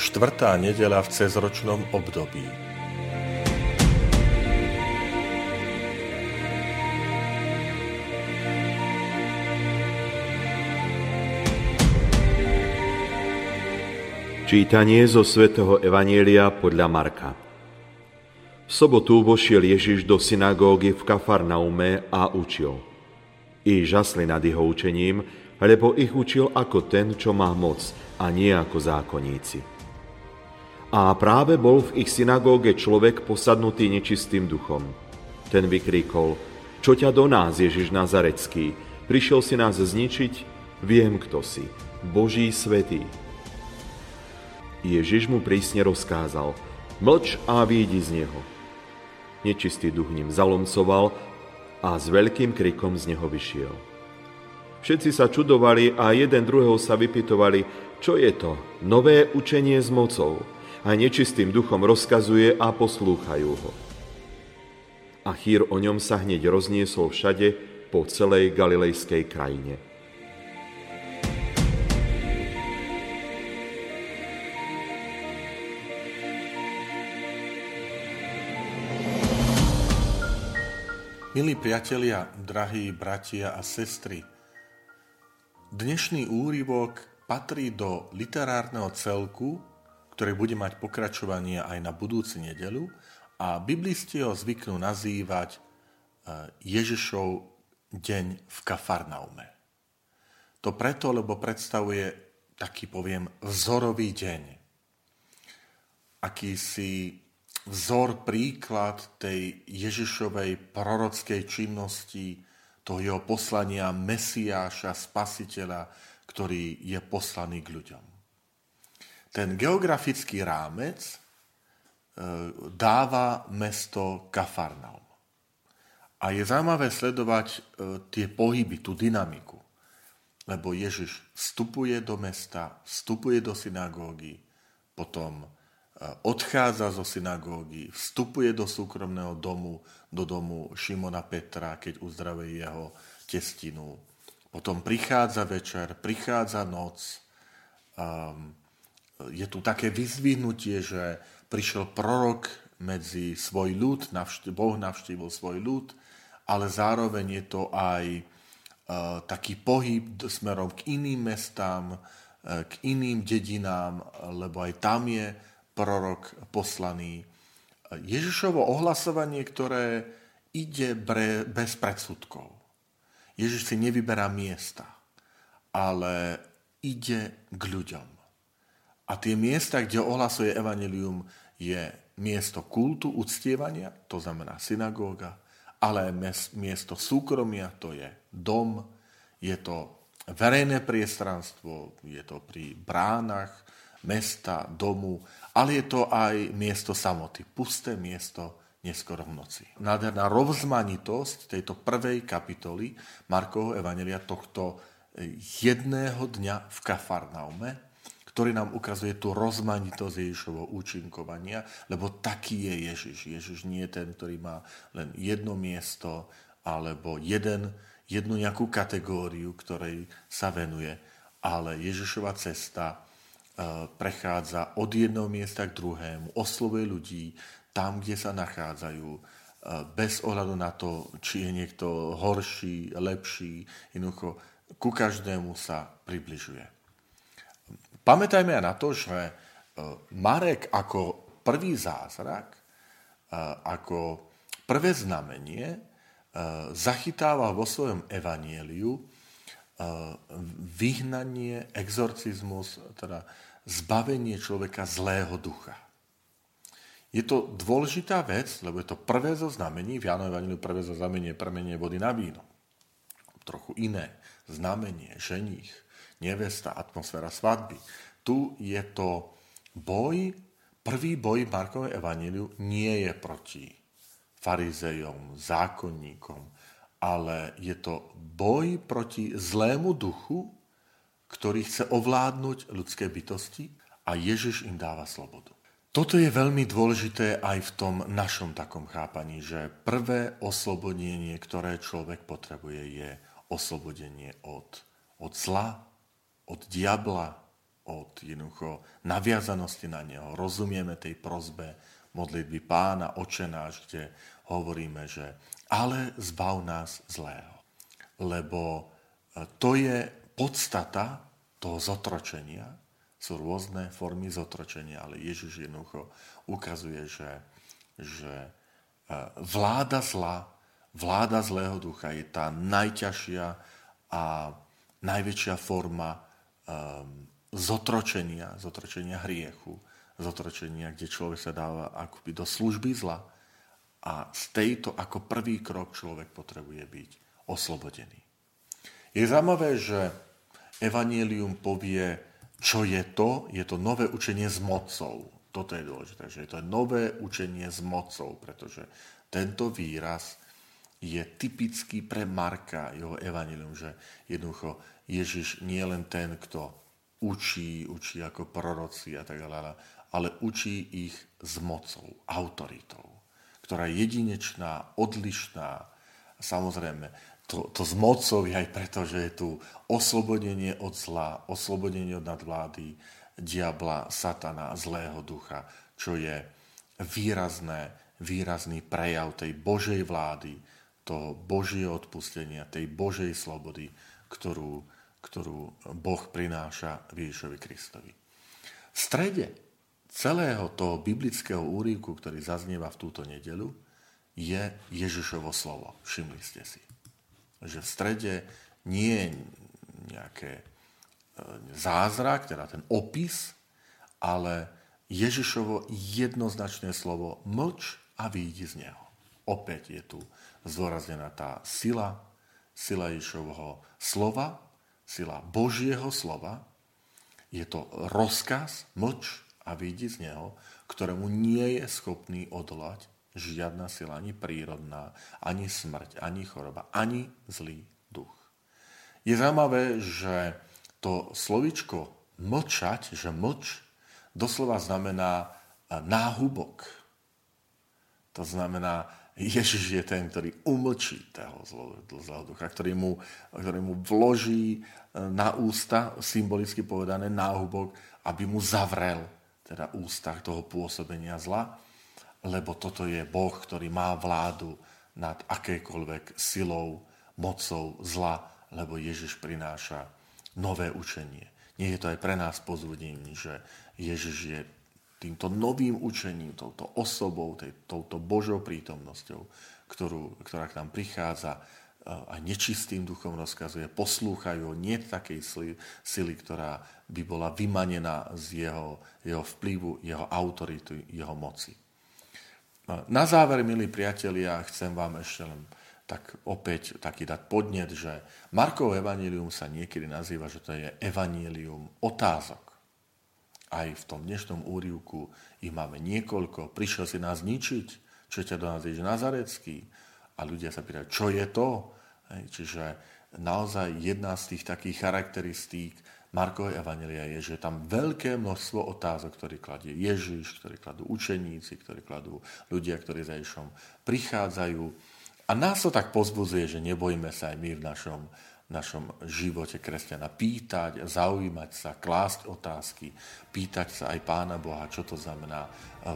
štvrtá nedela v cezročnom období. Čítanie zo svätého Evanielia podľa Marka. V sobotu vošiel Ježiš do synagógy v Kafarnaume a učil. I žasli nad jeho učením, lebo ich učil ako ten, čo má moc, a nie ako zákonníci. A práve bol v ich synagóge človek posadnutý nečistým duchom. Ten vykríkol, čo ťa do nás, Ježiš Nazarecký, prišiel si nás zničiť, viem, kto si, Boží svetý. Ježiš mu prísne rozkázal, mlč a výjdi z neho. Nečistý duch ním zalomcoval a s veľkým krikom z neho vyšiel. Všetci sa čudovali a jeden druhého sa vypitovali, čo je to, nové učenie s mocou. A nečistým duchom rozkazuje a poslúchajú ho. A chýr o ňom sa hneď rozniesol všade po celej galilejskej krajine. Milí priatelia, drahí bratia a sestry, Dnešný úryvok patrí do literárneho celku, ktorý bude mať pokračovanie aj na budúci nedelu a biblisti ho zvyknú nazývať e, Ježišov deň v Kafarnaume. To preto, lebo predstavuje taký, poviem, vzorový deň. Akýsi vzor, príklad tej Ježišovej prorockej činnosti, toho jeho poslania Mesiáša, Spasiteľa, ktorý je poslaný k ľuďom. Ten geografický rámec e, dáva mesto Kafarnaum. A je zaujímavé sledovať e, tie pohyby, tú dynamiku. Lebo Ježiš vstupuje do mesta, vstupuje do synagógy, potom odchádza zo synagógy, vstupuje do súkromného domu, do domu Šimona Petra, keď uzdravuje jeho testinu. Potom prichádza večer, prichádza noc. Um, je tu také vyzvihnutie, že prišiel prorok medzi svoj ľud, navštív, Boh navštívil svoj ľud, ale zároveň je to aj uh, taký pohyb smerom k iným mestám, uh, k iným dedinám, lebo aj tam je prorok poslaný. Ježišovo ohlasovanie, ktoré ide bre, bez predsudkov. Ježiš si nevyberá miesta, ale ide k ľuďom. A tie miesta, kde ohlasuje evanelium, je miesto kultu, uctievania, to znamená synagóga, ale miesto súkromia, to je dom, je to verejné priestranstvo, je to pri bránach mesta, domu ale je to aj miesto samoty, pusté miesto neskoro v noci. Nádherná rozmanitosť tejto prvej kapitoly Markovho Evangelia tohto eh, jedného dňa v Kafarnaume, ktorý nám ukazuje tú rozmanitosť Ježišovho účinkovania, lebo taký je Ježiš. Ježiš nie je ten, ktorý má len jedno miesto alebo jeden, jednu nejakú kategóriu, ktorej sa venuje, ale Ježišova cesta prechádza od jedného miesta k druhému, oslovuje ľudí tam, kde sa nachádzajú, bez ohľadu na to, či je niekto horší, lepší, jednoducho ku každému sa približuje. Pamätajme aj na to, že Marek ako prvý zázrak, ako prvé znamenie zachytáva vo svojom evanieliu vyhnanie, exorcizmus, teda zbavenie človeka zlého ducha. Je to dôležitá vec, lebo je to prvé zo znamení, v Jánovi Evangeliu prvé zo znamenie premenie vody na víno. Trochu iné znamenie, ženích, nevesta, atmosféra svadby. Tu je to boj prvý boj Markovej evaníliu nie je proti farizejom, zákonníkom, ale je to boj proti zlému duchu, ktorý chce ovládnuť ľudské bytosti a Ježiš im dáva slobodu. Toto je veľmi dôležité aj v tom našom takom chápaní, že prvé oslobodenie, ktoré človek potrebuje, je oslobodenie od, od zla, od diabla, od jednoducho naviazanosti na neho. Rozumieme tej prozbe modlitby pána, očenáš, kde hovoríme, že ale zbav nás zlého. Lebo e, to je podstata toho zotročenia, sú rôzne formy zotročenia, ale Ježiš jednoducho ukazuje, že, že e, vláda zla, vláda zlého ducha je tá najťažšia a najväčšia forma zotročenia, zotročenia hriechu, zotročenia, kde človek sa dáva akoby do služby zla a z tejto ako prvý krok človek potrebuje byť oslobodený. Je zaujímavé, že Evangelium povie, čo je to? Je to nové učenie s mocou. Toto je dôležité, že je to nové učenie s mocou, pretože tento výraz je typický pre Marka, jeho evanilium, že jednoducho Ježiš nie je len ten, kto učí, učí ako proroci a tak ďalej, ale učí ich s mocou, autoritou, ktorá je jedinečná, odlišná. Samozrejme, to, to s mocou je aj preto, že je tu oslobodenie od zla, oslobodenie od nadvlády diabla, satana, zlého ducha, čo je výrazné, výrazný prejav tej Božej vlády, toho Božieho odpustenia, tej Božej slobody, ktorú, ktorú Boh prináša Ježišovi Kristovi. V strede celého toho biblického úrivku, ktorý zaznieva v túto nedelu, je Ježišovo slovo. Všimli ste si že v strede nie je nejaké e, zázrak, teda ten opis, ale Ježišovo jednoznačné slovo mlč a výjdi z neho. Opäť je tu zdôraznená tá sila, sila Ježišovho slova, sila Božieho slova. Je to rozkaz, mlč a výjdi z neho, ktorému nie je schopný odolať žiadna sila, ani prírodná, ani smrť, ani choroba, ani zlý duch. Je zaujímavé, že to slovičko mlčať, že mlč, doslova znamená e, náhubok. To znamená, Ježiš je ten, ktorý umlčí toho zlého ducha, ktorý mu, ktorý mu vloží e, na ústa, symbolicky povedané, náhubok, aby mu zavrel teda ústa toho pôsobenia zla lebo toto je Boh, ktorý má vládu nad akékoľvek silou, mocou zla, lebo Ježiš prináša nové učenie. Nie je to aj pre nás pozvodenie, že Ježiš je týmto novým učením, touto osobou, tej, touto Božou prítomnosťou, ktorú, ktorá k nám prichádza a nečistým duchom rozkazuje, poslúchajú nie takej sily, ktorá by bola vymanená z jeho, jeho vplyvu, jeho autority, jeho moci. Na záver, milí priatelia, chcem vám ešte len tak opäť taký dať podnet, že Markov evanílium sa niekedy nazýva, že to je evanílium otázok. Aj v tom dnešnom úrivku ich máme niekoľko. Prišiel si nás ničiť, čo ťa do nás Ježiš Nazarecký. A ľudia sa pýtajú, čo je to? Čiže naozaj jedna z tých takých charakteristík Markovej Evangelia je, že je tam veľké množstvo otázok, ktoré kladie Ježiš, ktoré kladú učeníci, ktoré kladú ľudia, ktorí za Ježišom prichádzajú. A nás to tak pozbudzuje, že nebojíme sa aj my v našom, našom živote kresťana pýtať, zaujímať sa, klásť otázky, pýtať sa aj Pána Boha, čo to znamená, eh,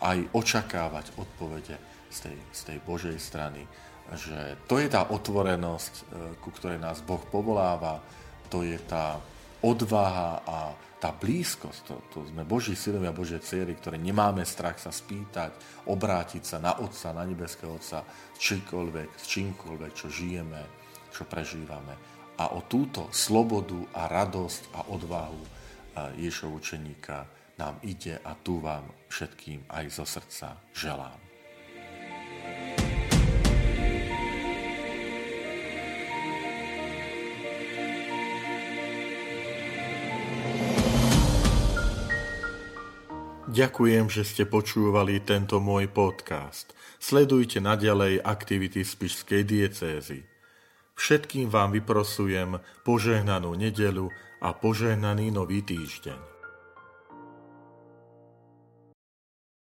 aj očakávať odpovede z tej, z tej Božej strany. Že to je tá otvorenosť, eh, ku ktorej nás Boh povoláva, to je tá odvaha a tá blízkosť, to, to sme Boží synovia, Božie céry, ktoré nemáme strach sa spýtať, obrátiť sa na Otca, na nebeského Otca, s čímkoľvek, s čímkoľvek, čo žijeme, čo prežívame. A o túto slobodu a radosť a odvahu Ježov učeníka nám ide a tu vám všetkým aj zo srdca želám. Ďakujem, že ste počúvali tento môj podcast. Sledujte naďalej aktivity Spišskej diecézy. Všetkým vám vyprosujem požehnanú nedelu a požehnaný nový týždeň.